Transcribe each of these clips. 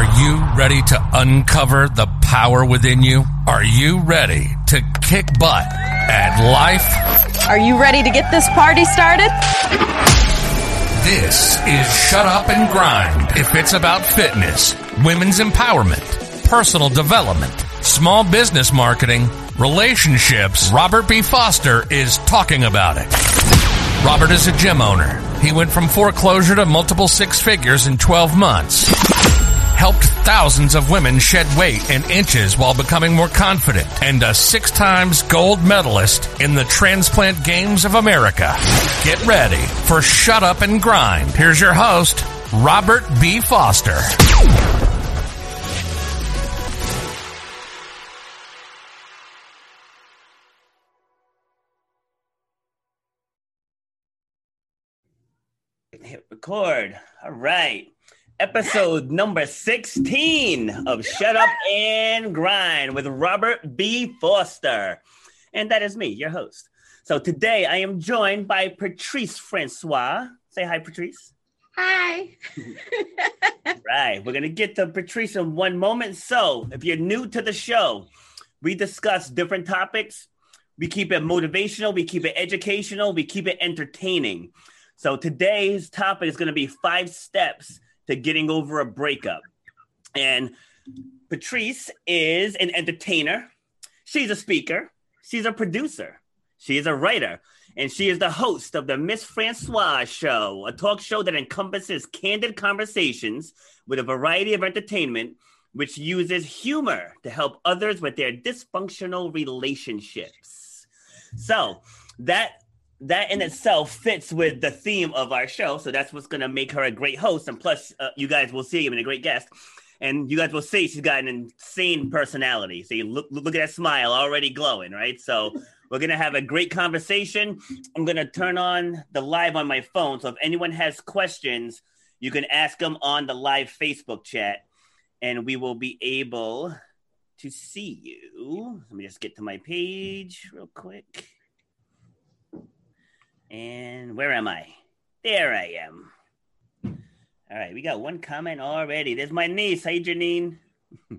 Are you ready to uncover the power within you? Are you ready to kick butt at life? Are you ready to get this party started? This is Shut Up and Grind. If it's about fitness, women's empowerment, personal development, small business marketing, relationships, Robert B. Foster is talking about it. Robert is a gym owner. He went from foreclosure to multiple six figures in 12 months. Helped thousands of women shed weight and inches while becoming more confident. And a six times gold medalist in the Transplant Games of America. Get ready for Shut Up and Grind. Here's your host, Robert B. Foster. Hit record. All right. Episode number 16 of Shut Up and Grind with Robert B. Foster. And that is me, your host. So today I am joined by Patrice Francois. Say hi, Patrice. Hi. Right. We're going to get to Patrice in one moment. So if you're new to the show, we discuss different topics. We keep it motivational, we keep it educational, we keep it entertaining. So today's topic is going to be five steps to getting over a breakup. And Patrice is an entertainer. She's a speaker. She's a producer. She is a writer. And she is the host of the Miss Francois Show, a talk show that encompasses candid conversations with a variety of entertainment, which uses humor to help others with their dysfunctional relationships. So that that in itself fits with the theme of our show. So that's what's going to make her a great host. And plus, uh, you guys will see him and a great guest. And you guys will see she's got an insane personality. So look, look at that smile already glowing, right? So we're going to have a great conversation. I'm going to turn on the live on my phone. So if anyone has questions, you can ask them on the live Facebook chat and we will be able to see you. Let me just get to my page real quick. And where am I? There I am. All right, we got one comment already. There's my niece. Hey, Janine. All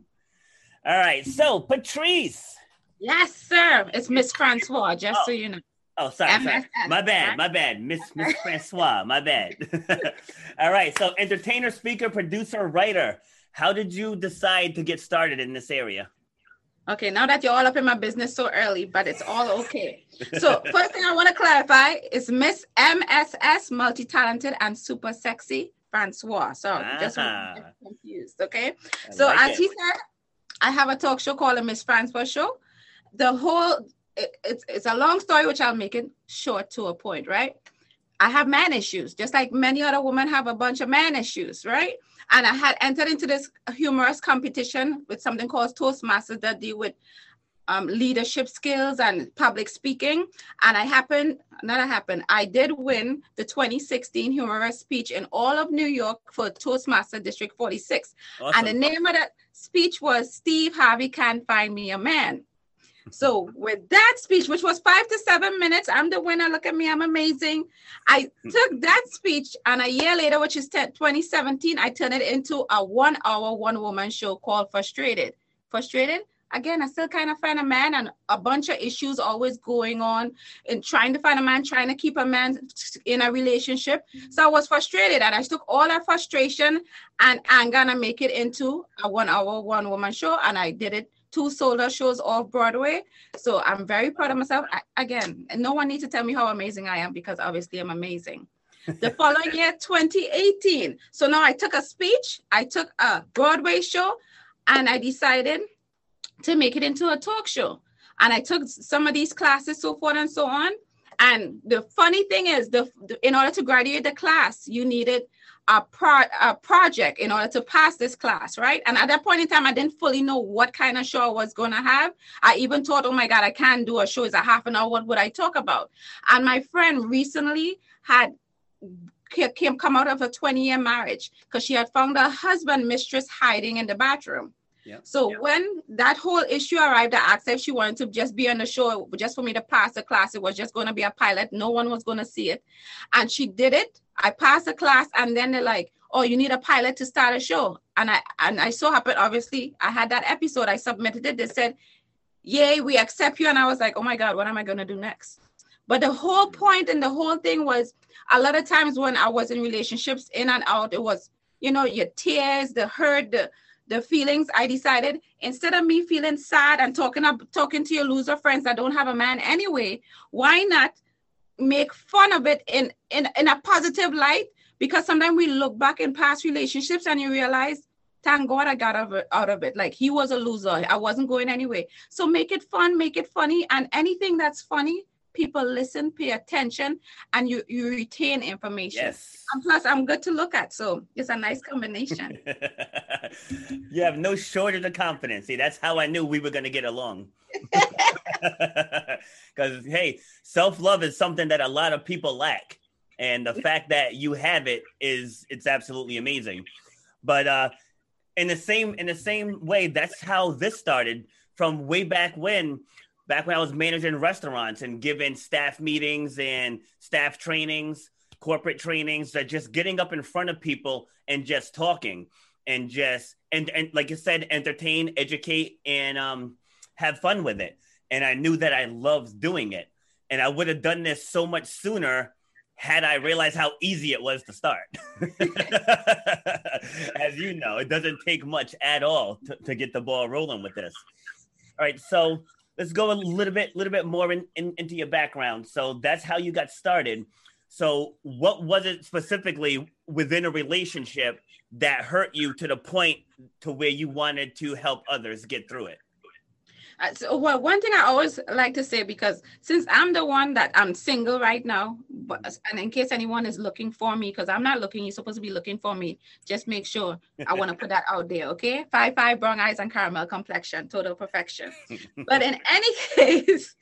right, so Patrice. Yes, sir. It's Miss Francois, just Oh. so you know. Oh, oh sorry, sorry. My bad, my bad. Miss Miss Francois, my bad. All right, so entertainer, speaker, producer, writer. How did you decide to get started in this area? Okay, now that you're all up in my business so early, but it's all okay. So, first thing I want to clarify is Miss MSS, multi talented and super sexy Francois. So, just Ah. get confused, okay? I So, like as it. he said, I have a talk show called the Miss Francois Show. The whole it, it's it's a long story, which I'll make it short to a point, right? I have man issues, just like many other women have a bunch of man issues, right? And I had entered into this humorous competition with something called Toastmasters that deal with um, leadership skills and public speaking. And I happened, not I happened, I did win the 2016 humorous speech in all of New York for Toastmaster District 46. Awesome. And the name of that speech was Steve Harvey Can't Find Me a Man. So with that speech, which was five to seven minutes, I'm the winner. Look at me, I'm amazing. I took that speech, and a year later, which is 10 2017, I turned it into a one-hour, one-woman show called Frustrated. Frustrated. Again, I still kind of find a man and a bunch of issues always going on and trying to find a man, trying to keep a man in a relationship. So I was frustrated and I took all that frustration and anger and I make it into a one hour, one woman show. And I did it two sold out shows off Broadway. So I'm very proud of myself. I, again, no one needs to tell me how amazing I am because obviously I'm amazing. The following year, 2018. So now I took a speech, I took a Broadway show, and I decided to make it into a talk show. And I took some of these classes, so forth and so on. And the funny thing is, the- in order to graduate the class, you needed a, pro, a project in order to pass this class, right? And at that point in time, I didn't fully know what kind of show I was going to have. I even thought, oh my God, I can't do a show. It's a half an hour. What would I talk about? And my friend recently had came come out of a 20 year marriage because she had found her husband mistress hiding in the bathroom. Yeah. So Yeah. when that whole issue arrived, I asked her if she wanted to just be on the show, just for me to pass the class. It was just going to be a pilot. No one was going to see it. And she did it. I passed the class, and then they're like, "Oh, you need a pilot to start a show. And I and I so happened, obviously, I had that episode. I submitted it. They said, Yay, we accept you. And I was like, Oh my God, what am I gonna do next? But the whole mm-hmm. point and the whole thing was a lot of times when I was in relationships in and out, it was, you know, your tears, the hurt, the the feelings. I decided instead of me feeling sad and talking up talking to your loser friends that don't have a man anyway, why not make fun of it in in, in a positive light? Because sometimes we look back in past relationships and you realize thank God I got out of, it. Like he was a loser. I wasn't going anyway. So make it fun, make it funny. And anything that's funny, people listen, pay attention, and you you retain information. Yes. And plus, I'm good to look at, so it's a nice combination. you have no shortage of confidence. See, that's how I knew we were going to get along. Because hey, self love is something that a lot of people lack, and the fact that you have it is it's absolutely amazing. But uh, in the same in the same way, that's how this started from way back when back when I was managing restaurants and giving staff meetings and staff trainings, corporate trainings, that just getting up in front of people and just talking and just and and like you said, entertain, educate, and um have fun with it. And I knew that I loved doing it. And I would have done this so much sooner had I realized how easy it was to start. As you know, it doesn't take much at all to, to get the ball rolling with this. All right, so let's go a little bit, little bit more in, in, into your background. So that's how you got started. So what was it specifically within a relationship that hurt you to the point to where you wanted to help others get through it? So, well, one thing I always like to say because since I'm the one that I'm single right now, but mm-hmm. and in case anyone is looking for me, because I'm not looking, you're supposed to be looking for me. Just make sure I want to put that out there, okay? Five five brown eyes and caramel complexion, total perfection. but in any case,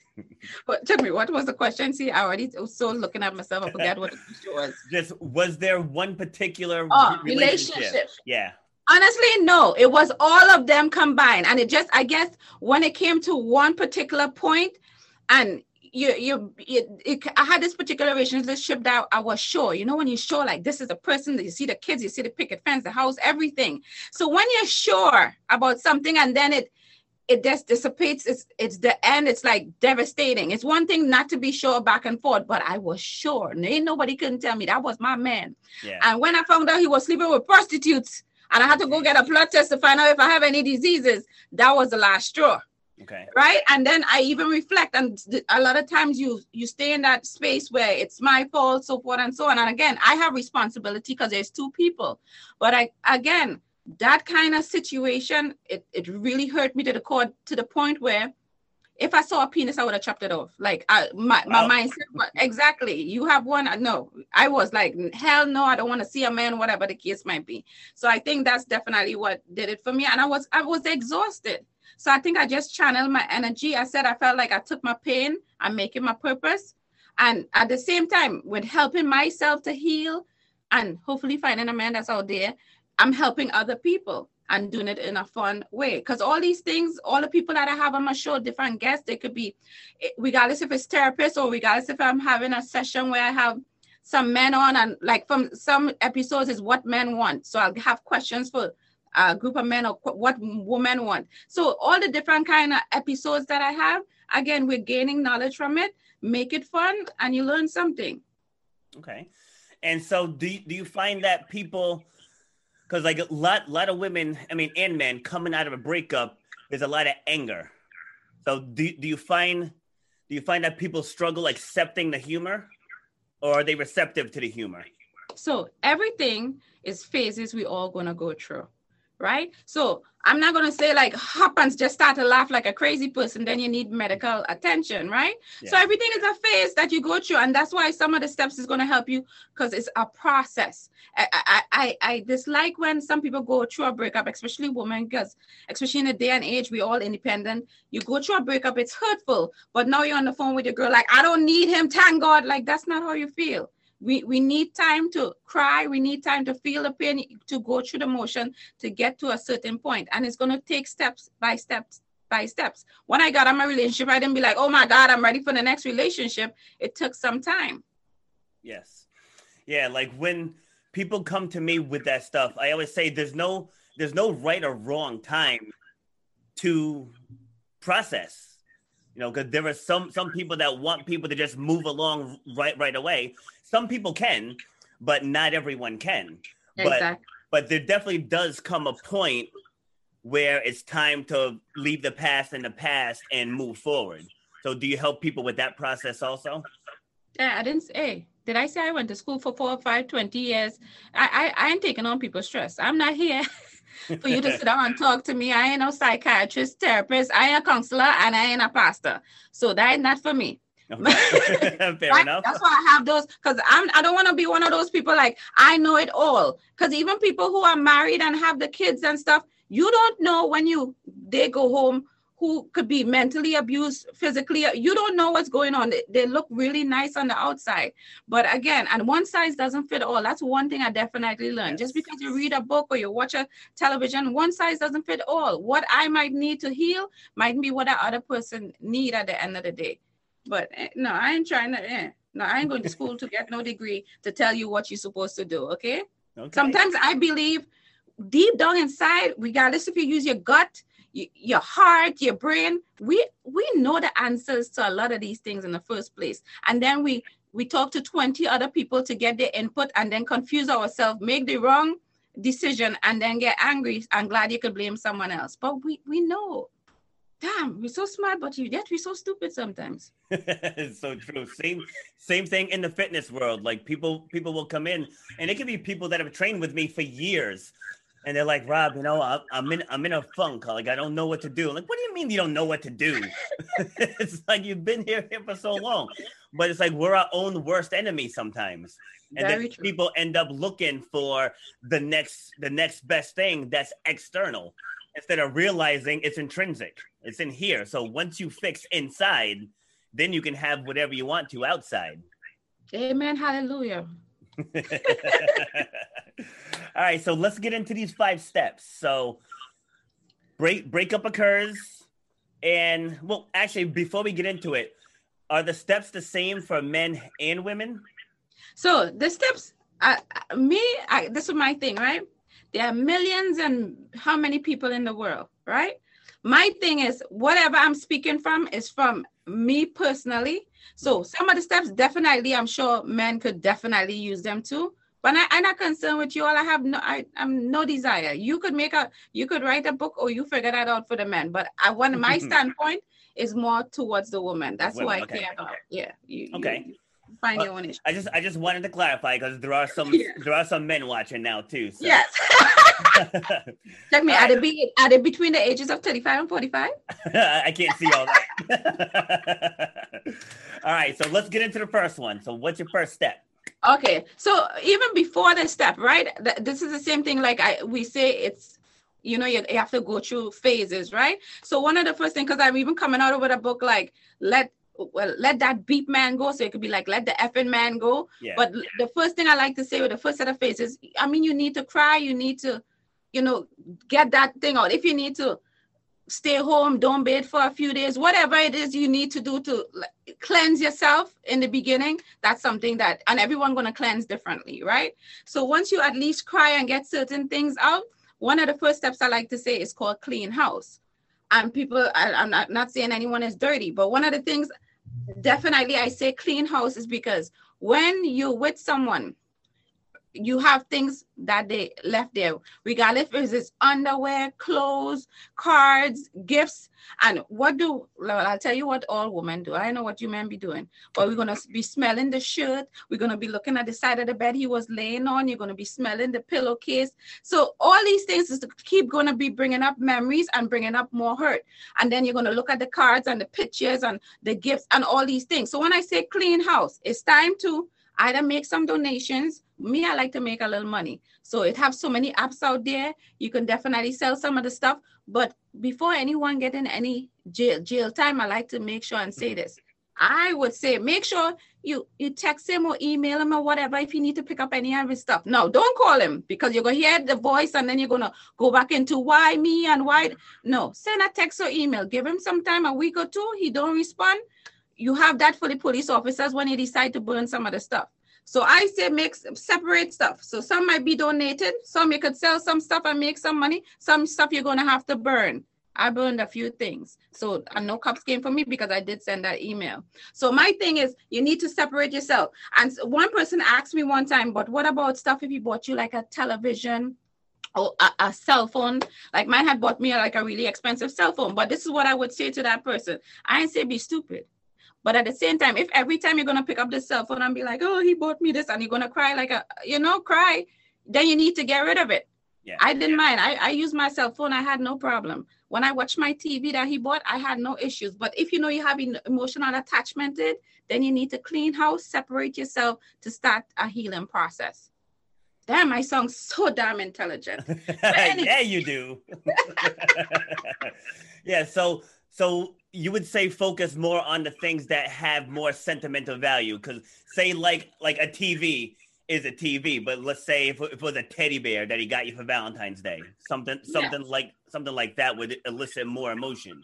what took me? What was the question? See, I already was so looking at myself. I forgot what the question was. Just was there one particular oh, relationship? relationship? Yeah. Honestly, no. It was all of them combined, and it just, I guess, when it came to one particular point, and you, you, it, it, I had this particular relationship that I was sure. You know, when you're sure, like this is a person that you see the kids, you see the picket fence, the house, everything. So when you're sure about something, and then it it just dissipates. It's it's the end. It's like devastating. It's one thing not to be sure back and forth, but I was sure. Ain't nobody couldn't tell me that was my man. Yeah. And when I found out he was sleeping with prostitutes, and I had to go get a blood test to find out if I have any diseases. That was the last straw. Okay. Right. And then I even reflect, and a lot of times you you stay in that space where it's my fault, so forth and so on. And again, I have responsibility because there's two people. But I again, that kind of situation, it, it really hurt me to the core to the point where if I saw a penis, I would have chopped it off. Like I, my, my mindset, exactly. You have one. No, I was like, hell no, I don't want to see a man, whatever the case might be. So I think that's definitely what did it for me. And I was, I was exhausted. So I think I just channeled my energy. I said I felt like I took my pain and making my purpose. And at the same time, with helping myself to heal and hopefully finding a man that's out there, I'm helping other people and doing it in a fun way. Because all these things, all the people that I have on my show, different guests, they could be, regardless if it's therapist or regardless if I'm having a session where I have some men on and like from some episodes is what men want. So I'll have questions for a group of men or what women want. So all the different kind of episodes that I have, again, we're gaining knowledge from it. Make it fun and you learn something. Okay. And so do, do you find that people because like a lot, lot of women, I mean, and men coming out of a breakup, there's a lot of anger. So do, do you find do you find that people struggle accepting the humor, or are they receptive to the humor? So everything is phases we all gonna go through right? So I'm not gonna say like hop and just start to laugh like a crazy person, then you need medical attention, right? Yeah. So everything is a phase that you go through, and that's why some of the steps is gonna help you because it's a process. I, I I I dislike when some people go through a breakup, especially women, because especially in the day and age, we all independent. You go through a breakup, it's hurtful, but now you're on the phone with your girl, like I don't need him, thank God. Like that's not how you feel we we need time to cry. We need time to feel the pain to go through the motion to get to a certain point. And it's going to take steps by steps by steps. When i got on my relationship i didn't be like oh my god i'm ready for the next relationship. It took some time. Yes. Yeah like when people come to me with that stuff, I always say there's no there's no right or wrong time to process. You know, because there are some some people that want people to just move along right right away. Some people can, but not everyone can. Exactly. But but there definitely does come a point where it's time to leave the past in the past and move forward. So do you help people with that process also? Yeah, I didn't say. Did I say I went to school for four, five, 20 years? I, I, I ain't taking on people's stress. I'm not here for you to sit down and talk to me. I ain't no psychiatrist, therapist. I ain't a counselor and I ain't a pastor. So that is not for me. Fair right? enough. That's why I have those because I'm I don't want to be one of those people like I know it all. Because even people who are married and have the kids and stuff, you don't know when you they go home who could be mentally abused physically you don't know what's going on. They, look really nice on the outside. But again and one size doesn't fit all. That's one thing i definitely learned. Yes. just because you read a book or you watch a television one size doesn't fit all. What i might need to heal might be what that other person need at the end of the day. But eh, no i ain't trying to eh. no i ain't going to school to get no degree to tell you what you're supposed to do okay, okay. sometimes i believe deep down inside regardless if you use your gut your heart, your brain. We we know the answers to a lot of these things in the first place, and then we we talk to 20 other people to get their input and then confuse ourselves, make the wrong decision, and then get angry and glad you could blame someone else. But we we know. Damn, we're so smart, but yet we're so stupid sometimes. it's so true. Same same thing in the fitness world. Like people people will come in, and it could be people that have trained with me for years, and they're like, Rob, you know, I'm in I'm in a funk. Like I don't know what to do. I'm like, what do you mean you don't know what to do? it's like you've been here, here for so long, but it's like we're our own worst enemy sometimes, and Very then true. people end up looking for the next the next best thing that's external instead of realizing it's intrinsic. It's in here. So once you fix inside, then you can have whatever you want to outside. Amen. Hallelujah. All right, so let's get into these five steps. So break breakup occurs, and well, actually, before we get into it, are the steps the same for men and women? So the steps, uh, me, I, this is my thing, right? There are millions and how many people in the world, right? My thing is whatever I'm speaking from is from me personally. So some of the steps definitely, I'm sure men could definitely use them too. But I, am not concerned with you all. I have no, I, am no desire. You could make a, you could write a book, or you figure that out for the men. But I want my mm-hmm. standpoint is more towards the woman. That's who I okay. care about. Yeah. You, okay. You, you find your own issue. I just, I just wanted to clarify because there are some, yeah. there are some men watching now too. So. Yes. Check me. Are they, be, are they between the ages of 35 and 45? I can't see all that. all right. So let's get into the first one. So what's your first step? Okay, so even before the step, right? this is the same thing. Like I, we say, it's you know you, you have to go through phases, right? So one of the first things, because I'm even coming out with a book like let well let that beep man go. So it could be like let the effing man go. Yeah. But the first thing I like to say with the first set of phases, I mean, you need to cry, you need to, you know, get that thing out. If you need to stay home, don't bathe for a few days, whatever it is you need to do to cleanse yourself in the beginning, that's something that, and everyone to cleanse differently, right? So once you at least cry and get certain things out, one of the first steps I like to say is called clean house. And people, I, am not, not saying anyone is dirty, but one of the things definitely I say clean house is because when you're with someone, you have things that they left there, regardless if it's underwear, clothes, cards, gifts. And what do well, I'll tell you what all women do. I know what you men be doing, but we're gonna be smelling the shirt. We're gonna be looking at the side of the bed he was laying on. You're gonna be smelling the pillowcase. So all these things is to keep gonna be bringing up memories and bringing up more hurt. And then you're gonna look at the cards and the pictures and the gifts and all these things. So when I say clean house, it's time to either make some donations. Me, I like to make a little money. So it have so many apps out there. You can definitely sell some of the stuff. But before anyone get in any jail jail time, I like to make sure and say this. I would say make sure you you text him or email him or whatever if you need to pick up any of his stuff. No, don't call him because you're gonna hear the voice and then you're gonna go back into why me and why no. Send a text or email. Give him some time, a week or two. He don't respond you have that for the police officers when they decide to burn some of the stuff. So I say make separate stuff. So some might be donated, some you could sell some stuff and make some money, some stuff you're gonna have to burn. I burned a few things. So and no cups came for me because I did send that email. So my thing is you need to separate yourself. And one person asked me one time, but what about stuff if he bought you like a television or a, a, cell phone? Like mine had bought me like a really expensive cell phone. But this is what I would say to that person. I ain't say be stupid. But at the same time, if every time you're gonna pick up the cell phone and be like, oh, he bought me this, and you're gonna cry like a you know, cry, then you need to get rid of it. Yeah. I didn't mind. I, I used my cell phone, I had no problem. When I watched my TV that he bought, I had no issues. But if you know you have emotional attachment to it, then you need to clean house, separate yourself to start a healing process. Damn, I sound so damn intelligent. yeah, you do. yeah, so so you would say focus more on the things that have more sentimental value because say like like a tv is a tv but let's say if, if, it was a teddy bear that he got you for valentine's day something something yeah. like something like that would elicit more emotion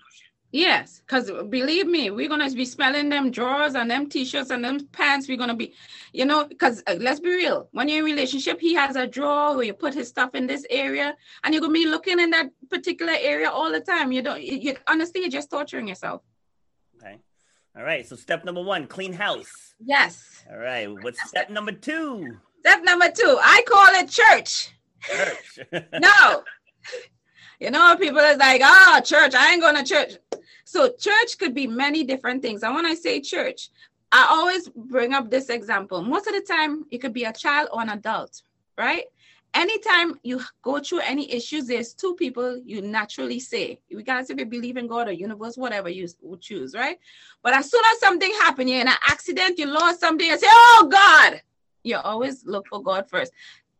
Yes, because believe me, we're gonna be smelling them drawers and them t-shirts and them pants. We're gonna be, you know, because uh, let's be real. When you're in relationship, he has a drawer where you put his stuff in this area, and you're gonna be looking in that particular area all the time. You don't, you, you honestly, you're just torturing yourself. Okay. All right. So step number one, clean house. Yes. All right. What's step number two? Step number two, I call it church. Church. no. You know, people is like, oh, church, I ain't going to church. So church could be many different things. And when I say church, I always bring up this example. Most of the time, it could be a child or an adult, right? Anytime you go through any issues, there's two people you naturally say, regardless if you believe in God or universe, whatever you choose, right? But as soon as something happened, you're in an accident, you lost something, you say, Oh God, you always look for God first.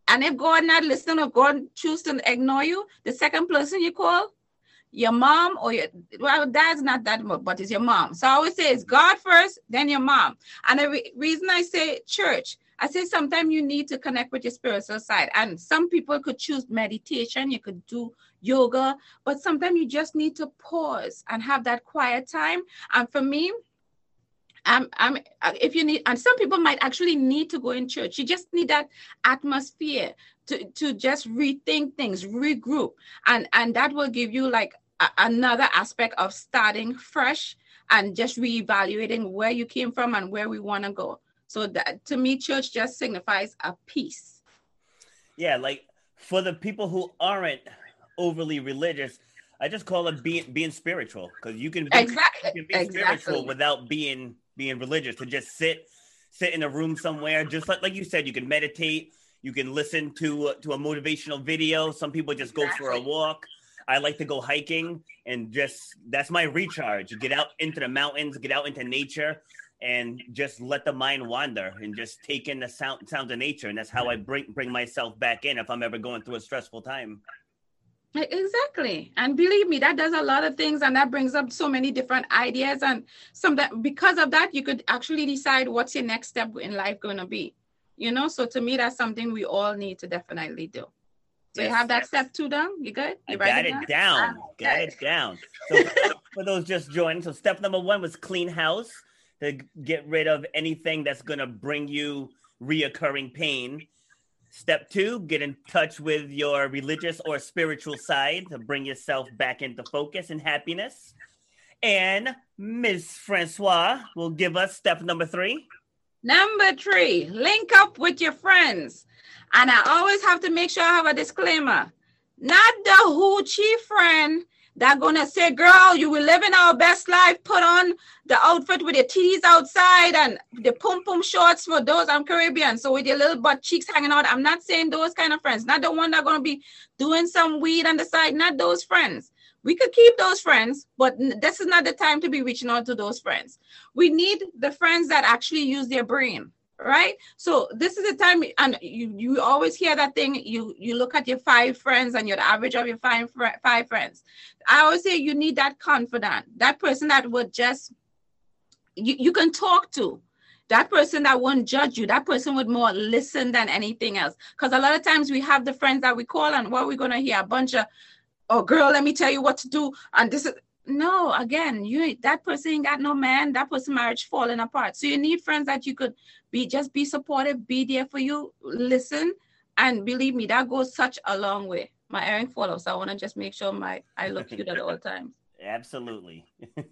And if God not listen or God choose to ignore you, the second person you call, your mom or your well, dad's not that much, but it's your mom. So I always say it's God first, then your mom. And the re- reason I say church, I say sometimes you need to connect with your spiritual side. And some people could choose meditation, you could do yoga, but sometimes you just need to pause and have that quiet time. And for me, I'm, I'm, uh, if you need, and some people might actually need to go in church. You just need that atmosphere to, to just rethink things, regroup, and and that will give you like a, another aspect of starting fresh and just reevaluating where you came from and where we want to go. So that to me, church just signifies a peace. Yeah, like for the people who aren't overly religious, I just call it being being spiritual because you can be, exactly. you can be exactly. spiritual without being being religious. To just sit sit in a room somewhere, just like like you said, you can meditate, you can listen to to a motivational video. Some people just go exactly. for a walk. I like to go hiking and just that's my recharge. Get out into the mountains, get out into nature, and just let the mind wander and just take in the sound sounds of nature. And that's how I bring bring myself back in if I'm ever going through a stressful time. Exactly. And believe me, that does a lot of things and that brings up so many different ideas. And some that because of that, you could actually decide what's your next step in life going to be. You know, so to me, that's something we all need to definitely do. So yes, you have that yes. step two done? You good? You I got it, down. down. Ah, got it down. So for those just joining, so step number one was clean house to get rid of anything that's going to bring you reoccurring pain. Step two, get in touch with your religious or spiritual side to bring yourself back into focus and happiness. And Ms. Francois will give us step number three. Number three, link up with your friends. And I always have to make sure I have a disclaimer. Not the hoochie friend that gonna say, girl, you were living our best life. Put on the outfit with your titties outside and the pum pum shorts for those. I'm Caribbean, so with your little butt cheeks hanging out. I'm not saying those kind of friends. Not the one that gonna be doing some weed on the side. Not those friends. We could keep those friends, but this is not the time to be reaching out to those friends. We need the friends that actually use their brain right? So this is the time and you you always hear that thing you you look at your five friends and you're the average of your five five friends. I always say you need that confidant that person that would just you, you can talk to. That person that won't judge you that person would more listen than anything else. Because a lot of times we have the friends that we call and what we're going to hear a bunch of oh girl let me tell you what to do and this is no, again, you that person ain't got no man, that person marriage falling apart. So you need friends that you could be just be supportive, be there for you, listen, and believe me, that goes such a long way. My earring follows. so I want to just make sure my I look cute at all times. Absolutely.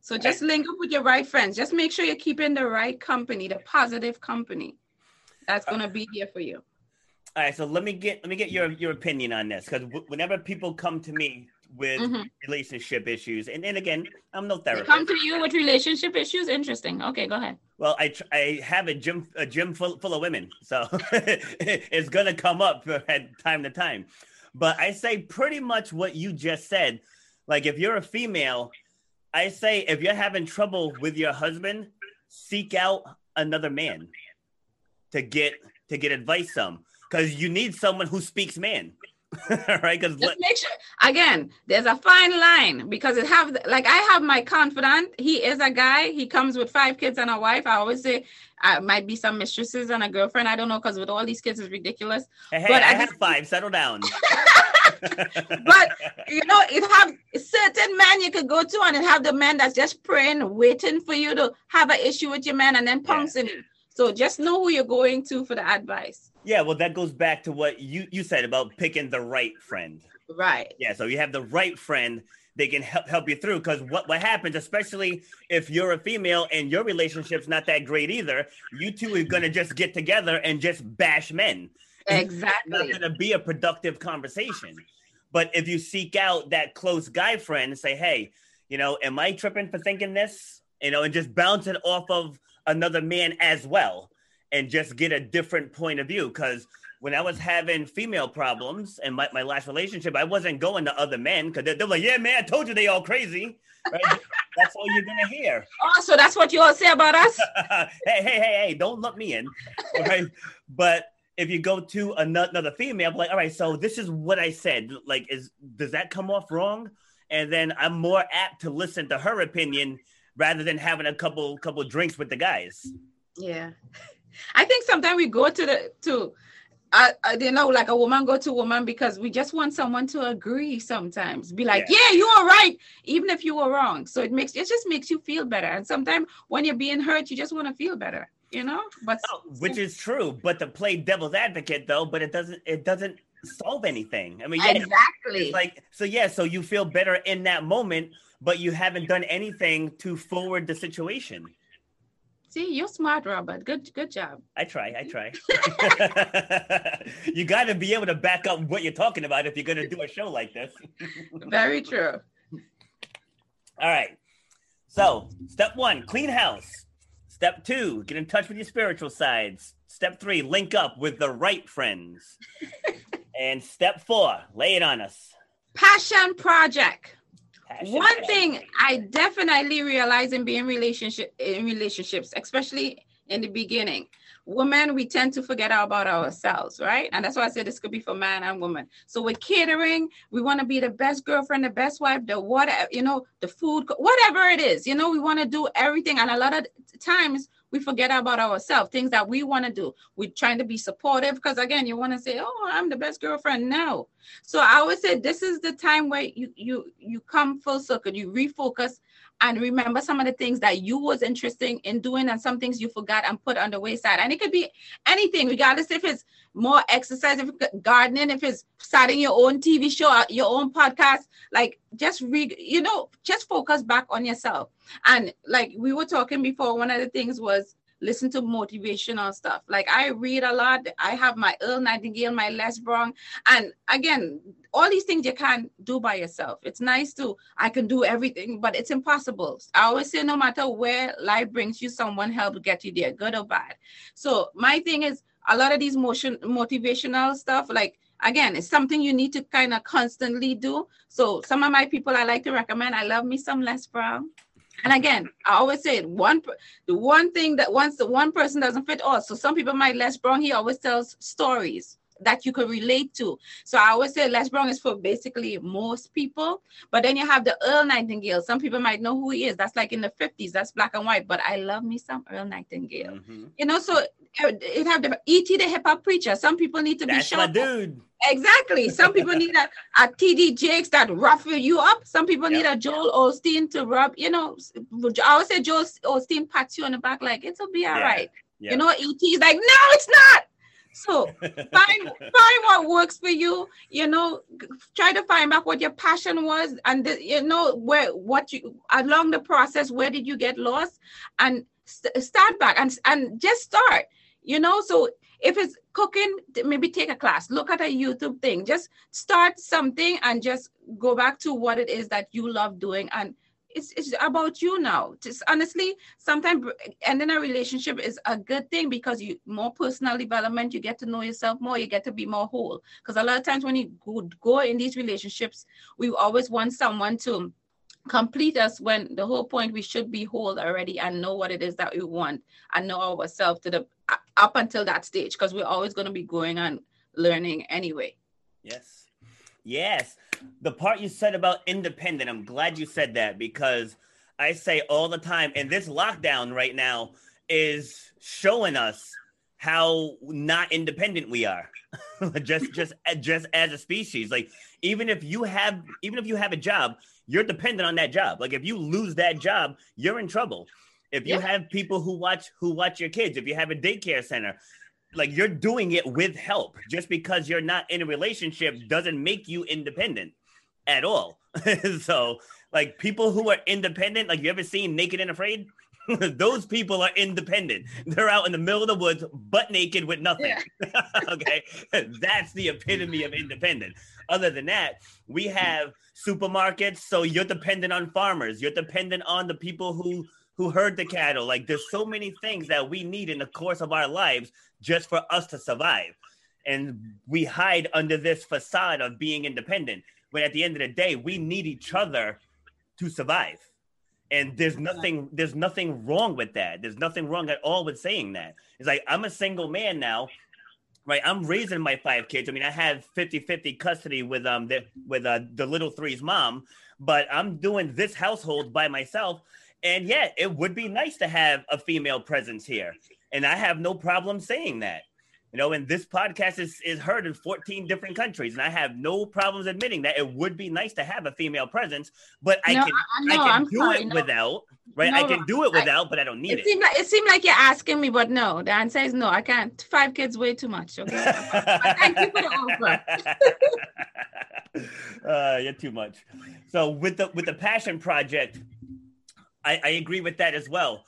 so just link up with your right friends. Just make sure you're keeping the right company, the positive company. That's gonna be here for you. All right, so let me get let me get your your opinion on this because w- whenever people come to me with Mhm. relationship issues, and then again, I'm no They therapist. come to you with relationship issues. Interesting. Okay, go ahead. Well, I tr- I have a gym a gym full, full of women, so it's gonna come up at time to time. But I say pretty much what you just said. Like if you're a female, I say if you're having trouble with your husband, seek out another man to get to get advice from, because you need someone who speaks man, right? Because Just make sure again, there's a fine line because it have like I have my confidant. He is a guy. He comes with five kids and a wife. I always say I might be some mistresses and a girlfriend. I don't know because with all these kids is ridiculous. hey, but I I have just- five. Settle down. But you know, it have certain men you could go to and it have the men that's just praying, waiting for you to have an issue with your man and then pouncing you. So just know who you're going to for the advice. Yeah, well, that goes back to what you you said about picking the right friend. Right. Yeah, so you have the right friend, they can help help you through. Because what what happens, especially if you're a female and your relationship's not that great either, you two are gonna just get together and just bash men. Exactly. It's not gonna be a productive conversation. But if you seek out that close guy friend and say, hey, you know, am I tripping for thinking this? You know, and just bounce it off of another man as well and just get a different point of view. Because when I was having female problems in my, my last relationship, I wasn't going to other men because they're, they're like, yeah, man, I told you they all crazy. Right? That's all you're gonna hear. Oh, so that's what you all say about us? hey, hey, hey, hey, don't let me in. Right? but if you go to another female, I'm like, all right, so this is what I said. Like, is does that come off wrong? And then I'm more apt to listen to her opinion rather than having a couple couple drinks with the guys. Yeah. I think sometimes we go to the to uh, uh, you know, like a woman go to woman because we just want someone to agree sometimes. Be like, yeah, you are right, even if you were wrong. So it makes it just makes you feel better. And sometimes when you're being hurt, you just want to feel better, you know? But Oh, which is true, but to play devil's advocate though, but it doesn't it doesn't solve anything. I mean, yeah, exactly. like so yeah, so you feel better in that moment, but you haven't done anything to forward the situation. See, you're smart, Robert. Good good job. I try, I try. you got to be able to back up what you're talking about if you're going to do a show like this. Very true. All right. So, step one, clean house. Step two, get in touch with your spiritual sides. Step three, link up with the right friends. and step four, lay it on us. Passion project. One thing I definitely realize in being relationship in relationships, especially in the beginning, women we tend to forget about ourselves, right? And that's why I said this could be for man and woman. So we're catering, we want to be the best girlfriend, the best wife, the whatever, you know, the food, whatever it is, you know, we want to do everything. And a lot of times we forget about ourselves, things that we want to do. We're trying to be supportive because again, you want to say, "Oh, I'm the best girlfriend." No. So I always say this is the time where you you you come full circle, you refocus and remember some of the things that you was interested in doing and some things you forgot and put on the wayside. And it could be anything, regardless if it's more exercise, if it's gardening, if it's starting your own TV show, uh, your own podcast, like just read, you know, just focus back on yourself. And like we were talking before, one of the things was listen to motivational stuff. Like I read a lot. I have my Earl Nightingale, my Les Brown, and again, all these things you can't do by yourself. It's nice to I can do everything, but it's impossible. I always say, no matter where life brings you, someone help get you there, good or bad. So my thing is a lot of these motion motivational stuff, like again, it's something you need to kind of constantly do. So some of my people I like to recommend. I love me some Les Brown. And again, I always say it, one the one thing that once the one person doesn't fit all. So some people might Les Brown, he always tells stories. That you could relate to. So I always say Les Brown is for basically most people. But then you have the Earl Nightingale. Some people might know who he is. That's like in the 50s. That's black and white. But I love me some Earl Nightingale. Mm-hmm. You know, so it have the E.T. the hip hop preacher. Some people need to That's be shown. dude. Exactly. Some people need a, a TD Jakes that ruffle you up. Some people yep. need a Joel Osteen to rub, you know. I would say Joel Osteen pats you on the back like it'll be all yeah. right. You know, ET is like, no, it's not. So find find what works for you. You know, try to find back what your passion was, and the, you know where what you along the process. Where did you get lost? And st- start back and and just start. You know, so if it's cooking, maybe take a class. Look at a YouTube thing. Just start something and just go back to what it is that you love doing and it's, it's about you now. Just honestly, sometimes ending a relationship is a good thing because you more personal development, you get to know yourself more, you get to be more whole. Because a lot of times when you go, go in these relationships, we always want someone to complete us when the whole point we should be whole already and know what it is that we want and know ourselves to the up until that stage because we're always going to be going and learning anyway. Yes. Yes the part you said about independent, I'm glad you said that because I say all the time, and this lockdown right now is showing us how not independent we are. just just just as a species. Like even if you have even if you have a job, you're dependent on that job. Like if you lose that job, you're in trouble. If you yeah. have people who watch who watch your kids, if you have a daycare center, like you're doing it with help. Just because you're not in a relationship doesn't make you independent at all. so, like people who are independent, like you ever seen Naked and Afraid? Those people are independent. They're out in the middle of the woods, butt naked with nothing. Yeah. okay. That's the epitome of independent. Other than that, we have supermarkets. So you're dependent on farmers. You're dependent on the people who who herd the cattle. Like there's so many things that we need in the course of our lives just for us to survive. And we hide under this facade of being independent. When at the end of the day, we need each other to survive. And there's nothing, there's nothing wrong with that. There's nothing wrong at all with saying that. It's like I'm a single man now right i'm raising my five kids i mean i have 50-50 custody with um the, with uh, the little three's mom but i'm doing this household by myself and yeah, it would be nice to have a female presence here. And I have no problem saying that. You know, and this podcast is, is heard in 14 different countries, and I have no problems admitting that it would be nice to have a female presence, but I no, can I, no, I can I'm do sorry, it no. without, right? I can do it without, I, but I don't need it. It seemed like it seemed like you're asking me, but no, the answer is no. I can't. Five kids way too much. Okay. thank you for the offer. uh, you're too much. So with the with the passion project, I, I agree with that as well.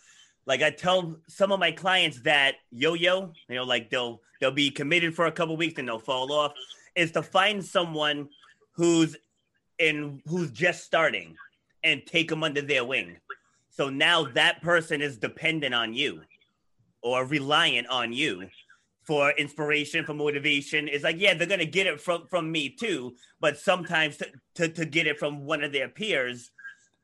Like I tell some of my clients that yo-yo, you know, like they'll they'll be committed for a couple weeks and they'll fall off, is to find someone who's in who's just starting and take them under their wing. So now that person is dependent on you or reliant on you for inspiration, for motivation. It's like, yeah, they're gonna get it from from me too, but sometimes to, to, to get it from one of their peers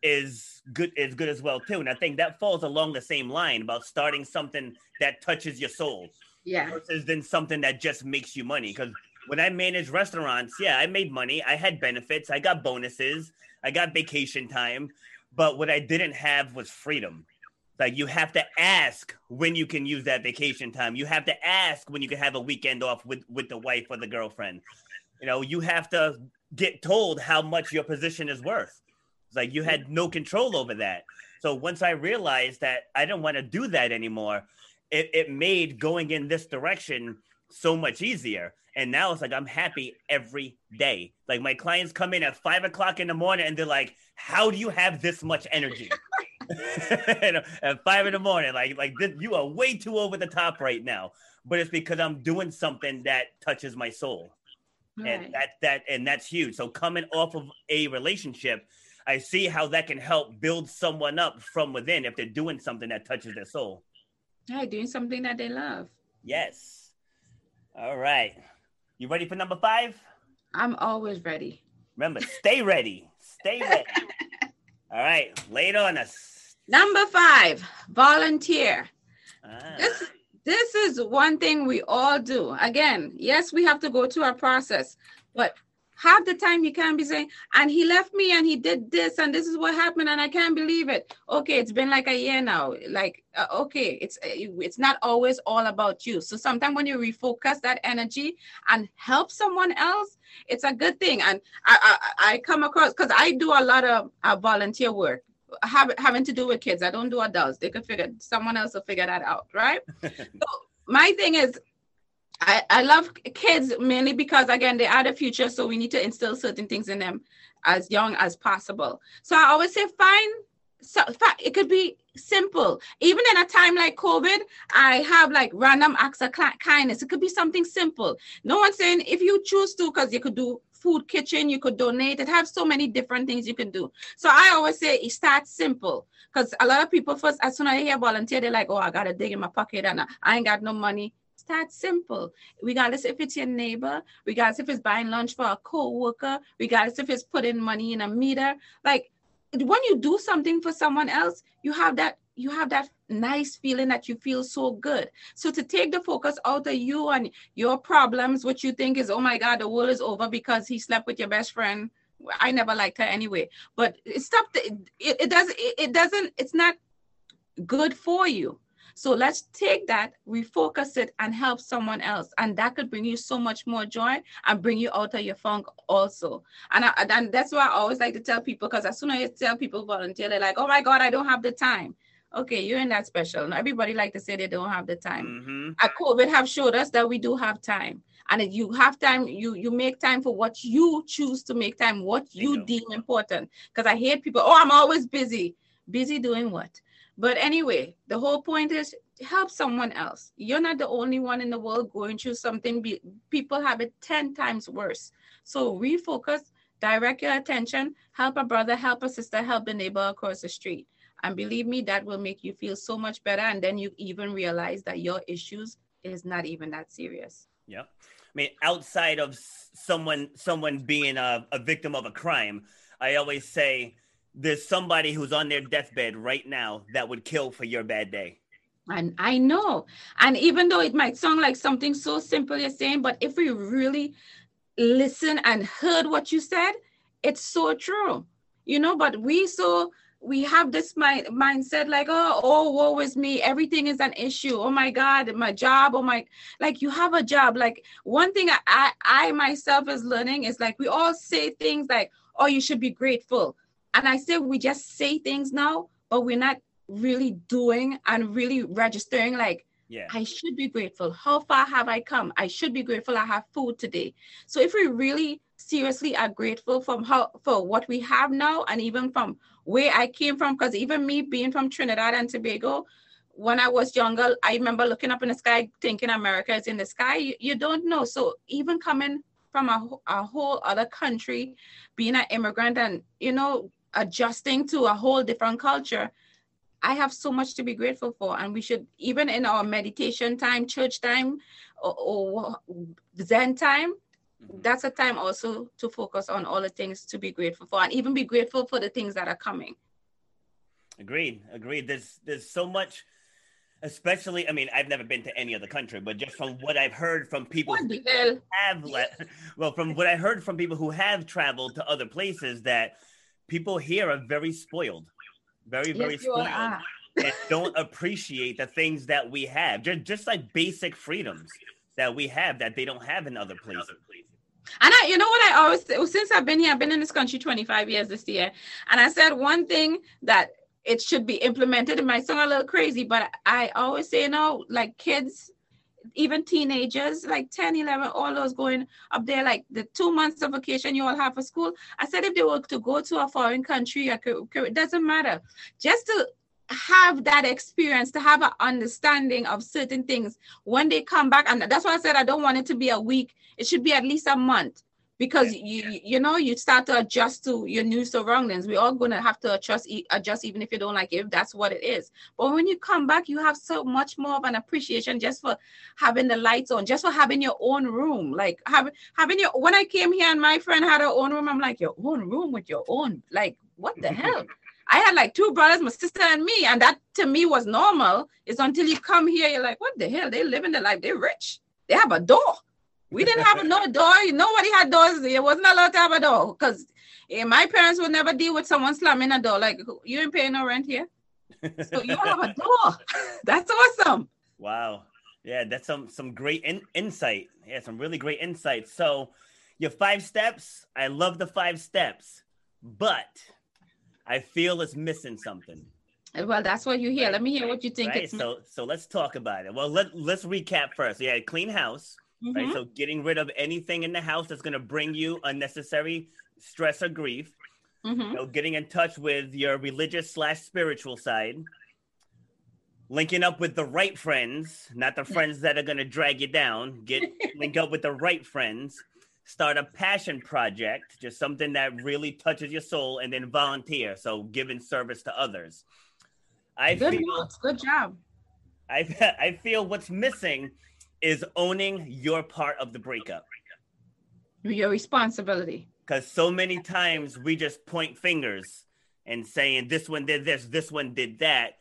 is good is good as well too. And I think that falls along the same line about starting something that touches your soul. Yeah. Versus than something that just makes you money. Because when I managed restaurants, yeah, I made money. I had benefits. I got bonuses. I got vacation time. But what I didn't have was freedom. Like you have to ask when you can use that vacation time. You have to ask when you can have a weekend off with with the wife or the girlfriend. You know, you have to get told how much your position is worth. It's like you had no control over that. So once I realized that I didn't want to do that anymore, it, it made going in this direction so much easier. And now it's like I'm happy every day. Like my clients come in at five o'clock in the morning and they're like, How do you have this much energy? at five in the morning, like like this, you are way too over the top right now. But it's because I'm doing something that touches my soul. Right. And that that and that's huge. So coming off of a relationship I see how that can help build someone up from within if they're doing something that touches their soul. Yeah, doing something that they love. Yes. All right. You ready for number five? I'm always ready. Remember, stay ready. Stay ready. All right, lay it on us. Number five, volunteer. Ah. This this is one thing we all do. Again, yes, we have to go through our process, but half the time you can't be saying, and he left me and he did this and this is what happened and I can't believe it. Okay, it's been like a year now. Like, uh, okay, it's uh, it's not always all about you. So sometimes when you refocus that energy and help someone else, it's a good thing. And I I, I come across because I do a lot of uh, volunteer work have, having to do with kids. I don't do adults. They could figure someone else will figure that out, right? so my thing is I, I love kids mainly because again they are the future so we need to instill certain things in them as young as possible. So i always say find so it could be simple. Even in a time like covid i have like random acts of kindness. It could be something simple. No one's saying if you choose to because you could do food kitchen you could donate. It have so many different things you can do. So i always say it starts simple because a lot of people first as soon as they hear volunteer they're like oh i gotta dig in my pocket and i ain't got no money that simple. Regardless if it's your neighbor, regardless if it's buying lunch for a co-worker, regardless if it's putting money in a meter. Like when you do something for someone else, you have that you have that nice feeling that you feel so good. So to take the focus out of you and your problems, what you think is, oh my God, the world is over because he slept with your best friend. I never liked her anyway. But stop. It, it, it doesn't. It, it doesn't. It's not good for you. So let's take that, refocus it, and help someone else. And that could bring you so much more joy and bring you out of your funk also. And, I, and that's why I always like to tell people because as soon as I tell people volunteer, they're like, oh my God, I don't have the time. Okay, you're in that special. Everybody like to say they don't have the time. Mm-hmm. COVID have showed us that we do have time and if you have time you you make time for what you choose to make time what you deem important because i hate people oh i'm always busy busy doing what but anyway, the whole point is help someone else. You're not the only one in the world going through something. People have it 10 times worse. So refocus, direct your attention, help a brother, help a sister, help the neighbor across the street. And believe me, that will make you feel so much better. And then you even realize that your issues is not even that serious. Yeah. I mean, outside of someone someone being a, a victim of a crime, I always say there's somebody who's on their deathbed right now that would kill for your bad day. And I know. And even though it might sound like something so simple you're saying, but if we really listen and heard what you said, it's so true. You know, but we so we have this mind, mindset like, oh, oh, woe is me. Everything is an issue. Oh my God, my job. Oh my, like you have a job. Like one thing I, I, I myself is learning is like we all say things like, oh, you should be grateful and I say we just say things now, but we're not really doing and really registering like yeah. I should be grateful. How far have I come? I should be grateful I have food today. So if we really seriously are grateful from how for what we have now and even from where I came from, because even me being from Trinidad and Tobago, when I was younger, I remember looking up in the sky thinking America is in the sky. You, you don't know. So even coming from a, a whole other country, being an immigrant and you know adjusting to a whole different culture i have so much to be grateful for. And we should even in our meditation time church time or, or zen time mm-hmm. that's a time also to focus on all the things to be grateful for and even be grateful for the things that are coming. Agreed agreed. There's there's so much especially i mean i've never been to any other country but just from what i've heard from people who have let, well from what i heard from people who have traveled to other places that people here are very spoiled, very very yes, spoiled, ah. and don't appreciate the things that we have. Just just like basic freedoms that we have that they don't have in other places. And I, you know what I always say, since I've been here, I've been in this country 25 years this year, and I said one thing that it should be implemented. It might sound a little crazy, but I always say, you know, like kids even teenagers like 10 11 all those going up there like the two months of vacation you all have for school i said if they were to go to a foreign country it doesn't matter. Just to have that experience to have an understanding of certain things when they come back and that's why i said i don't want it to be a week it should be at least a month because you you know you start to adjust to your new surroundings we're all going to have to adjust adjust even if you don't like it if that's what it is but when you come back you have so much more of an appreciation just for having the lights on just for having your own room like having having your when i came here and my friend had her own room i'm like your own room with your own like what the hell I had like two brothers, my sister and me, and that to me was normal. It's until you come here, you're like, what the hell? They living the life. They're rich. They have a door. We didn't have no door. Nobody had doors. It wasn't allowed to have a door because eh, my parents would never deal with someone slamming a door. Like you ain't paying no rent here, so you have a door. That's awesome. Wow. Yeah, that's some some great in, insight. Yeah, some really great insight. So, your five steps. I love the five steps, but I feel it's missing something. Well, that's what you hear. Right. Let me hear what you think. Right. so, so let's talk about it. Well, let let's recap first. Yeah, clean house. Mm-hmm. Right. So, getting rid of anything in the house that's going to bring you unnecessary stress or grief. Mm-hmm. You know, getting in touch with your religious slash spiritual side linking up with the right friends, not the friends that are going to drag you down. Get link up with the right friends. Start a passion project, just something that really touches your soul, and then volunteer. So giving service to others. I good feel, notes. Good job. I I feel what's missing is owning your part of the breakup. Your responsibility. Because so many times we just point fingers and saying this one did this, this one did that,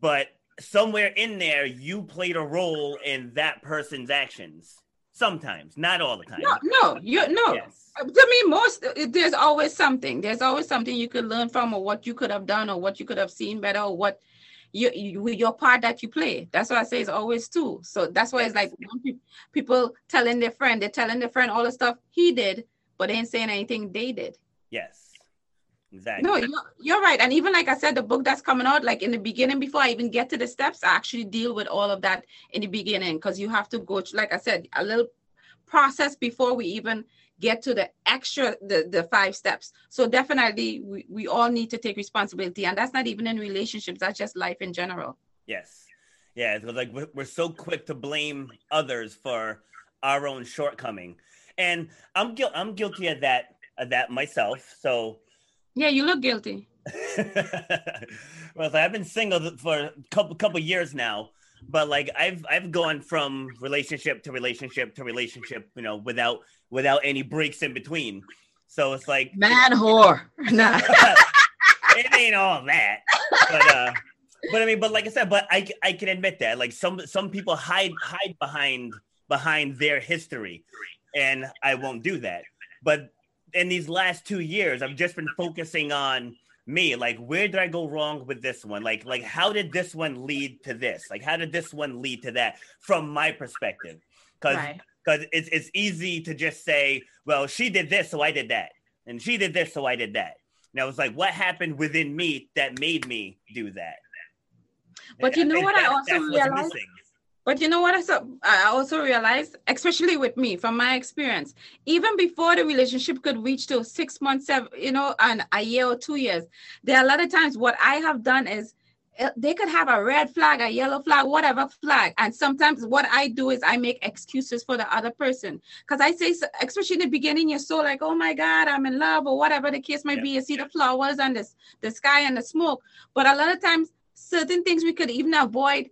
but somewhere in there you played a role in that person's actions sometimes not all the time no no you no yes. to me most there's always something there's always something you could learn from or what you could have done or what you could have seen better or what you, you your part that you play. That's what i say is always too. So that's why it's like people telling their friend they're telling their friend all the stuff he did but they ain't saying anything they did. Yes. Exactly. No, you're, you're right. And even like I said, the book that's coming out, like in the beginning, before I even get to the steps, I actually deal with all of that in the beginning because you have to go, like I said, a little process before we even get to the extra the, the five steps. So definitely we, we all need to take responsibility and that's not even in relationships that's just life in general. Yes. Yeah it's like we're so quick to blame others for our own shortcoming. And i'm guilty i'm guilty of that of that myself so. Yeah, you look guilty. well, I've been single for a couple couple years now, but like I've I've gone from relationship to relationship to relationship, you know, without without any breaks in between. So it's like man whore. Nah. it ain't all that, but uh, but I mean, but like I said, but I I can admit that like some some people hide hide behind behind their history, and I won't do that. But in these last two years, I've just been focusing on me. Like, where did I go wrong with this one? Like, like how did this one lead to this? Like, how did this one lead to that from my perspective? Because because it's it's easy to just say, well, she did this, so I did that, and she did this, so I did that. And I was like, what happened within me that made me do that? But you know what I also realized. But you know what I also realized, especially with me, from my experience, even before the relationship could reach to six months, seven, you know, and a year or two years, there are a lot of times what I have done is Uh, they could have a red flag, a yellow flag, whatever flag. And sometimes what I do is I make excuses for the other person. Because I say, especially in the beginning, you're so like, oh my God, I'm in love, or whatever the case may yeah. be. You see the flowers and the, the sky and the smoke. But a lot of times, certain things we could even avoid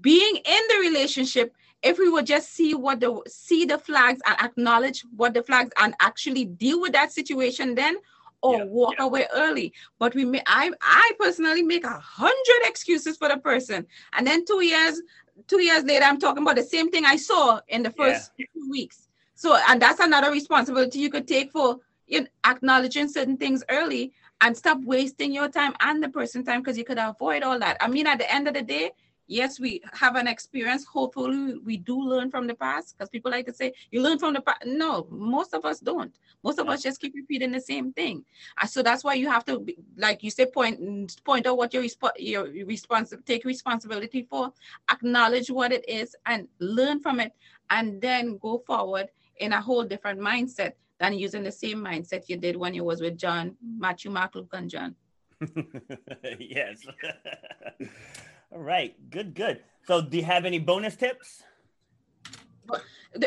being in the relationship if we would just see what the see the flags and acknowledge what the flags and actually deal with that situation then or yeah, walk yeah. away early but we may i i personally make a hundred excuses for the person and then two years two years later i'm talking about the same thing i saw in the first yeah. two weeks so and that's another responsibility you could take for you know, acknowledging certain things early and stop wasting your time and the person's time because you could avoid all that i mean at the end of the day yes, we have an experience. Hopefully, we do learn from the past because people like to say, you learn from the past. No, most of us don't. Most of us just keep repeating the same thing. And so that's why you have to, like you say, point point out what your, resp- your response, take responsibility for, acknowledge what it is, and learn from it, and then go forward in a whole different mindset than using the same mindset you did when you was with John, Matthew, Mark, Luke, and John. yes. All right, good, good. So, do you have any bonus tips?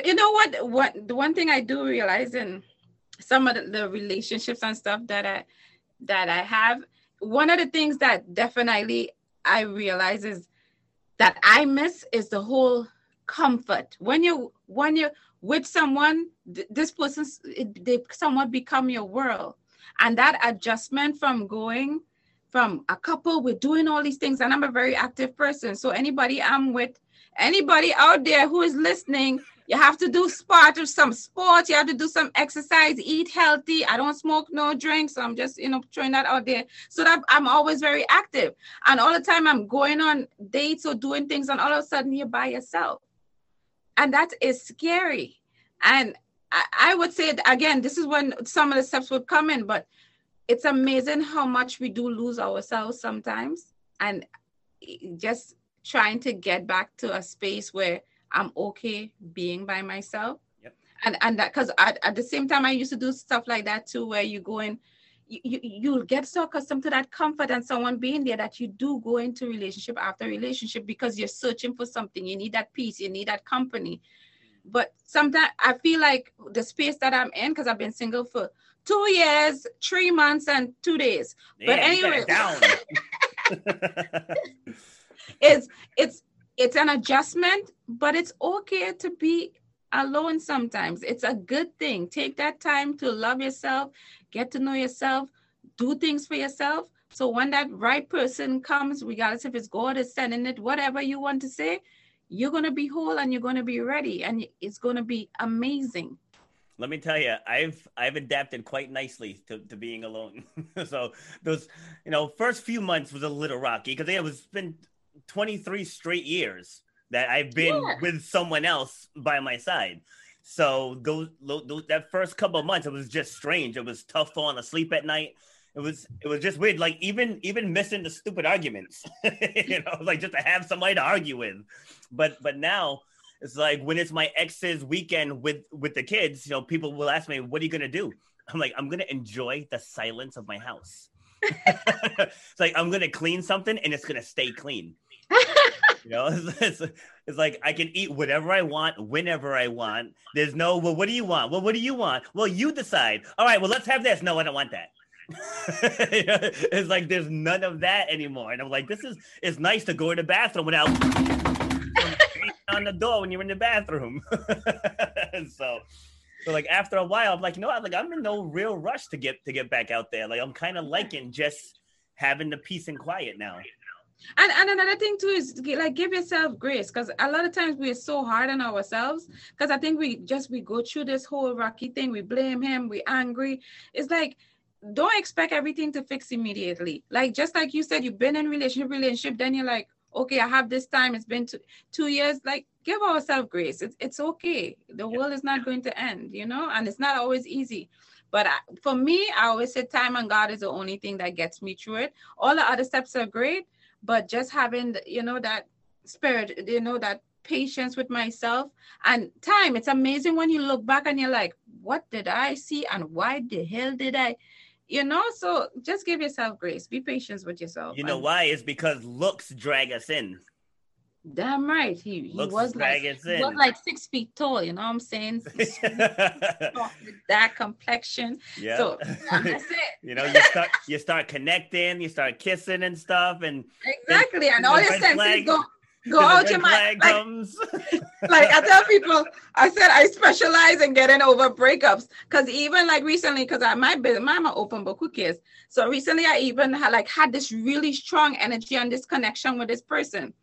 You know what? What the one thing I do realize in some of the, relationships and stuff that I that I have, one of the things that definitely I realize is that I miss is the whole comfort. When you when you're with someone, this person's they somewhat become your world, and that adjustment from going from a couple, we're doing all these things, and I'm a very active person. So anybody I'm with, anybody out there who is listening, you have to do sport or some sport, you have to do some exercise, eat healthy. I don't smoke no drinks. So I'm just, you know, throwing that out there. So that I'm always very active. And all the time I'm going on dates or doing things, and all of a sudden you're by yourself. And that is scary. And I, I would say again, this is when some of the steps would come in, but it's amazing how much we do lose ourselves sometimes. And just trying to get back to a space where I'm okay being by myself. Yep. And and that because at, at the same time I used to do stuff like that too, where you go in, you, you you'll get so accustomed to that comfort and someone being there that you do go into relationship after relationship because you're searching for something. You need that peace, you need that company. Mm. But sometimes I feel like the space that I'm in, because I've been single for two years, three months, and two days. Yeah, but anyway, it's it's it's an adjustment, but it's okay to be alone sometimes. It's a good thing. Take that time to love yourself, get to know yourself, do things for yourself. So when that right person comes, regardless if it's God is sending it, whatever you want to say, you're going to be whole and you're going to be ready and it's going to be amazing let me tell you i've i've adapted quite nicely to, to being alone. So those you know first few months was a little rocky because it was been 23 straight years that i've been yeah. with someone else by my side. So those, those that first couple of months it was just strange. It was tough falling asleep at night. It was it was just weird like even even missing the stupid arguments you know like just to have somebody to argue with. But but now it's like when it's my ex's weekend with with the kids, you know, people will ask me, "What are you gonna do?" I'm like, "I'm gonna enjoy the silence of my house." it's like I'm gonna clean something and it's gonna stay clean. you know, it's, it's, it's, like I can eat whatever I want whenever I want. There's no, well, what do you want? Well, what do you want? Well, you decide. All right, well, let's have this. No, I don't want that. it's like there's none of that anymore. And I'm like, this is it's nice to go to the bathroom without on the door when you're in the bathroom. so, so like after a while, I'm like, you know what? Like I'm in no real rush to get to get back out there. Like I'm kind of liking just having the peace and quiet now. And and another thing too is like give yourself grace because a lot of times we're so hard on ourselves because I think we just we go through this whole rocky thing. We blame him. We angry. It's like don't expect everything to fix immediately. Like just like you said, you've been in relationship, relationship, then you're like, okay, I have this time. It's been two, two years. Like, give ourselves grace. It's, it's okay. The world is not going to end, you know, and it's not always easy. But I, for me, I always say time and God is the only thing that gets me through it. All the other steps are great, but just having, you know, that spirit, you know, that patience with myself and time. It's amazing when you look back and you're like, what did I see and why the hell did I? You know so just give yourself grace. Be patient with yourself. You know why? It's because looks drag us in. Damn right. He, he was like he was like six feet tall you know what i'm saying? That complexion. Yeah. So that's it. You know you start you start connecting you start kissing and stuff and exactly. And, and all your senses go go out your mind. Like, like I tell people, I said I specialize in getting over breakups because even like recently, because I my business, mama open book who cares. So recently, I even had like had this really strong energy and this connection with this person,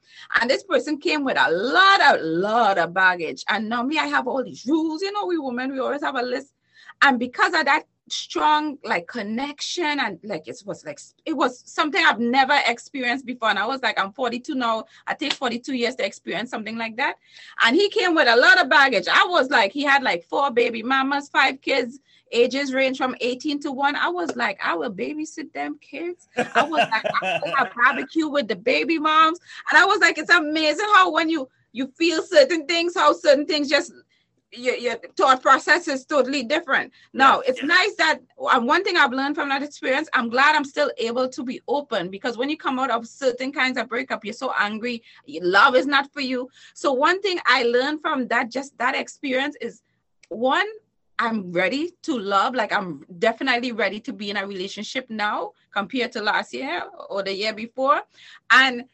and this person came with a lot, a lot of baggage. And now me, I have all these rules. You know, we women, we always have a list, and because of that strong like connection and like it was like it was something I've never experienced before. And I was like, I'm 42 now. I take 42 years to experience something like that. And he came with a lot of baggage. I was like, he had like four baby mamas, five kids, ages range from 18 to one. I was like, I will babysit them kids. I was like, I will have barbecue with the baby moms. And I was like, it's amazing how when you you feel certain things, how certain things just your, your thought process is totally different. Now, yes, it's yes. nice that um, one thing I've learned from that experience, I'm glad I'm still able to be open because when you come out of certain kinds of breakup, you're so angry, love is not for you. So, one thing I learned from that, just that experience is one, I'm ready to love. Like, I'm definitely ready to be in a relationship now compared to last year or the year before. And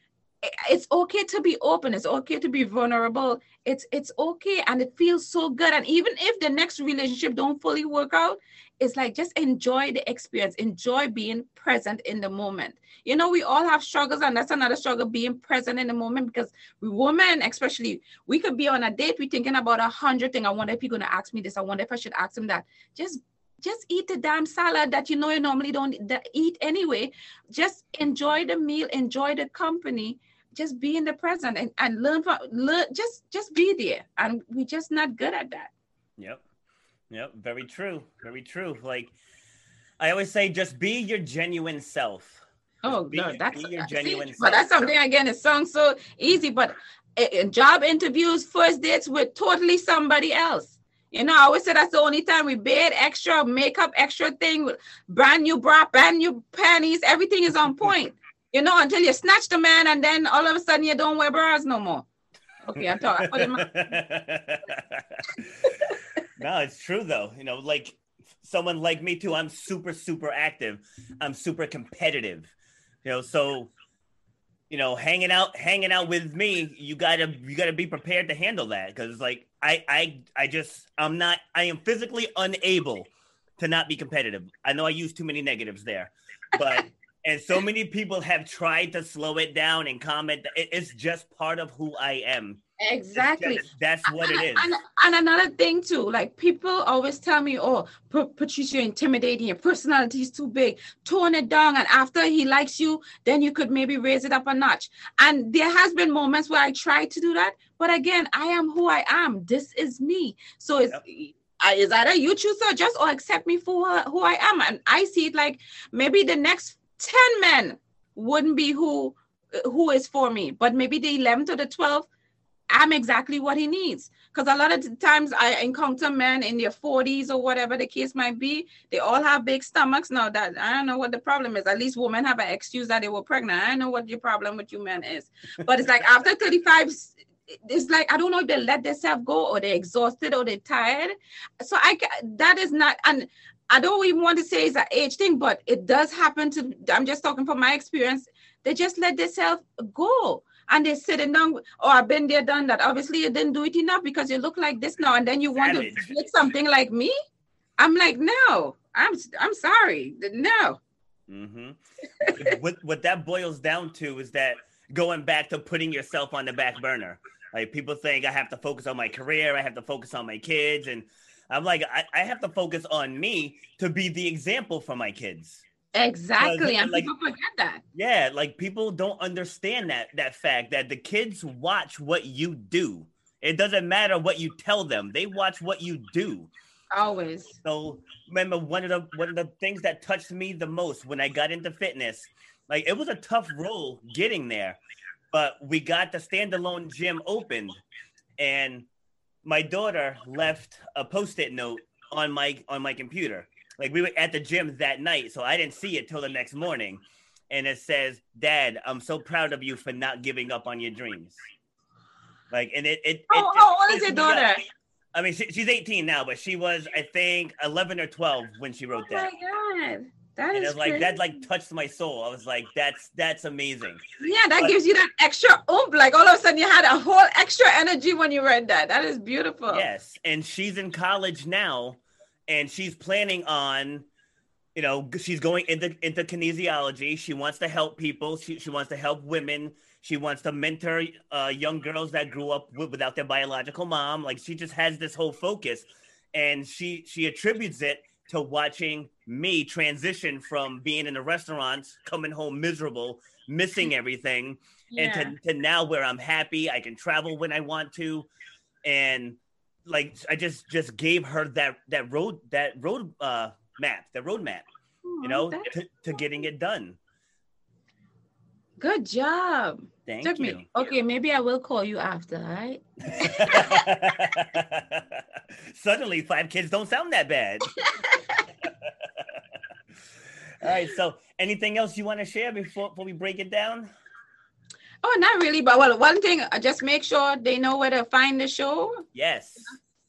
it's okay to be open it's okay to be vulnerable it's it's okay and it feels so good and even if the next relationship don't fully work out it's like just enjoy the experience enjoy being present in the moment. You know we all have struggles and that's another struggle being present in the moment because we women especially we could be on a date We're thinking about a hundred things i wonder if he's going to ask me this i wonder if i should ask him that. Just just eat the damn salad that you know you normally don't eat anyway. Just enjoy the meal enjoy the company just be in the present and, and learn from learn just just be there. And we're just not good at that. Yep. Yep. Very true. Very true. Like i always say just be your genuine self. Oh be, no, that's be your uh, genuine see, but that's something again it sounds so easy but in job interviews first dates with totally somebody else. You know, I always say that's the only time we bid extra makeup, extra thing, brand new bra, brand new panties, everything is on point. You know, until you snatch the man and then all of a sudden you don't wear bras no more. Okay, I thought. no, it's true though. You know, like someone like me too. I'm super, super active. I'm super competitive. You know, so you know, hanging out, hanging out with me, you gotta, you gotta be prepared to handle that because, like, I, I, I just, I'm not, I am physically unable to not be competitive. I know I use too many negatives there, but and so many people have tried to slow it down and comment. It's just part of who I am. Exactly. Just, that's what it is. And, and, another thing too, like people always tell me, "Oh, Patricia, you're intimidating. Your personality is too big. Tone it down, and after he likes you, then you could maybe raise it up a notch." And there has been moments where I tried to do that, but again, I am who I am. This is me. So it's. Yep. Is either you choose to adjust or accept me for who I am, and I see it like maybe the next 10 men wouldn't be who who is for me but maybe the 11th or the 12th i'm exactly what he needs. Because a lot of times i encounter men in their 40s or whatever the case might be they all have big stomachs. Now that i don't know what the problem is. At least women have an excuse that they were pregnant. I don't know what your problem with you men is. But it's like after 35 it's like I don't know if they let themselves go or they're exhausted or they're tired. So I that is not and I don't even want to say it's an age thing, but it does happen to. I'm just talking from my experience. They just let themselves go, and they're sitting down. Oh, I've been there, done that. Obviously, you didn't do it enough because you look like this now, and then you want Savage. to get something like me. I'm like, no, I'm I'm sorry, no. Mm-hmm. what what that boils down to is that going back to putting yourself on the back burner. Like people think I have to focus on my career, I have to focus on my kids, and I'm like, I, I have to focus on me to be the example for my kids. Exactly. And like, people forget that. Yeah, like people don't understand that that fact that the kids watch what you do. It doesn't matter what you tell them. They watch what you do. Always. So remember one of the one of the things that touched me the most when I got into fitness, like it was a tough role getting there, but we got the standalone gym opened and my daughter left a post-it note on my on my computer. Like we were at the gym that night, so I didn't see it till the next morning. And it says, "Dad, I'm so proud of you for not giving up on your dreams." Like, and it it. How, it how old is your daughter? I mean, she, she's 18 now, but she was, I think, 11 or 12 when she wrote oh that. Oh my god! That and is like crazy. that like touched my soul. I was like, that's that's amazing. Yeah, that but, gives you that extra oomph. Like all of a sudden you had a whole extra energy when you read that. That is beautiful. Yes. And she's in college now and she's planning on you know, she's going into into kinesiology. She wants to help people. She, she wants to help women. She wants to mentor uh, young girls that grew up with, without their biological mom. Like she just has this whole focus, and she she attributes it to watching me transition from being in the restaurants, coming home miserable, missing everything, yeah. and to, to now where I'm happy, I can travel when I want to, and like I just just gave her that that road that road uh map, that road map, oh, you know, to, to getting it done. Good job. Thank Took you. Me. Okay, maybe I will call you after, right? Suddenly, five kids don't sound that bad. All right. So, anything else you want to share before, before we break it down? Oh, not really. But well, one thing, uh, just make sure they know where to find the show. Yes.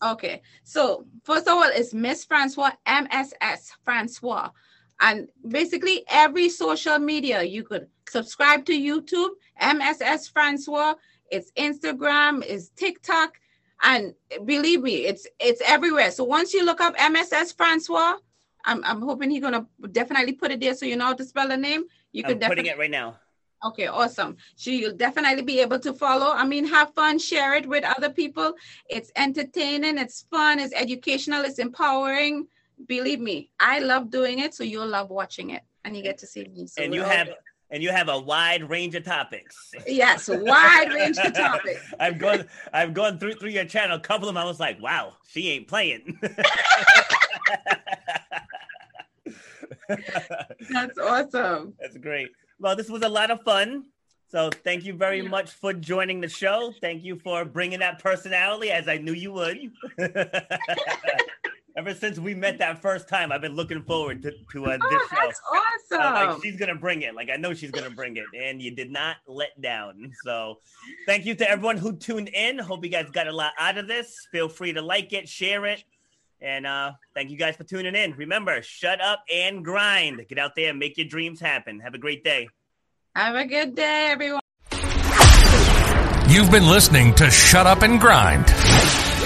Okay. So first of all, it's Miss Francois MSS Francois and basically every social media. You could subscribe to YouTube, MSS Francois. It's Instagram, it's TikTok, and believe me, it's it's everywhere. So once you look up MSS Francois, I'm I'm hoping he's gonna definitely put it there so you know how to spell the name. You I'm could definitely putting it right now. Okay, awesome. So you'll definitely be able to follow. I mean, have fun, share it with other people. It's entertaining, it's fun, it's educational, it's empowering. Believe me, I love doing it, so you'll love watching it, and you get to see me. So and you have good. and you have a wide range of topics. yes, wide range of topics. I've gone I've gone through through your channel. A couple of them I was like, wow, she ain't playing. That's awesome. That's great. Well, this was a lot of fun. So thank you very Yeah. much for joining the show. Thank you for bringing that personality, as I knew you would. Ever since we met that first time, I've been looking forward to, to uh, this Oh, show. that's I'm like, awesome. she's gonna bring it. Like I know she's gonna bring it, and you did not let down. So, thank you to everyone who tuned in. Hope you guys got a lot out of this. Feel free to like it, share it, and uh, thank you guys for tuning in. Remember, shut up and grind. Get out there and make your dreams happen. Have a great day. Have a good day, everyone. You've been listening to Shut Up and Grind.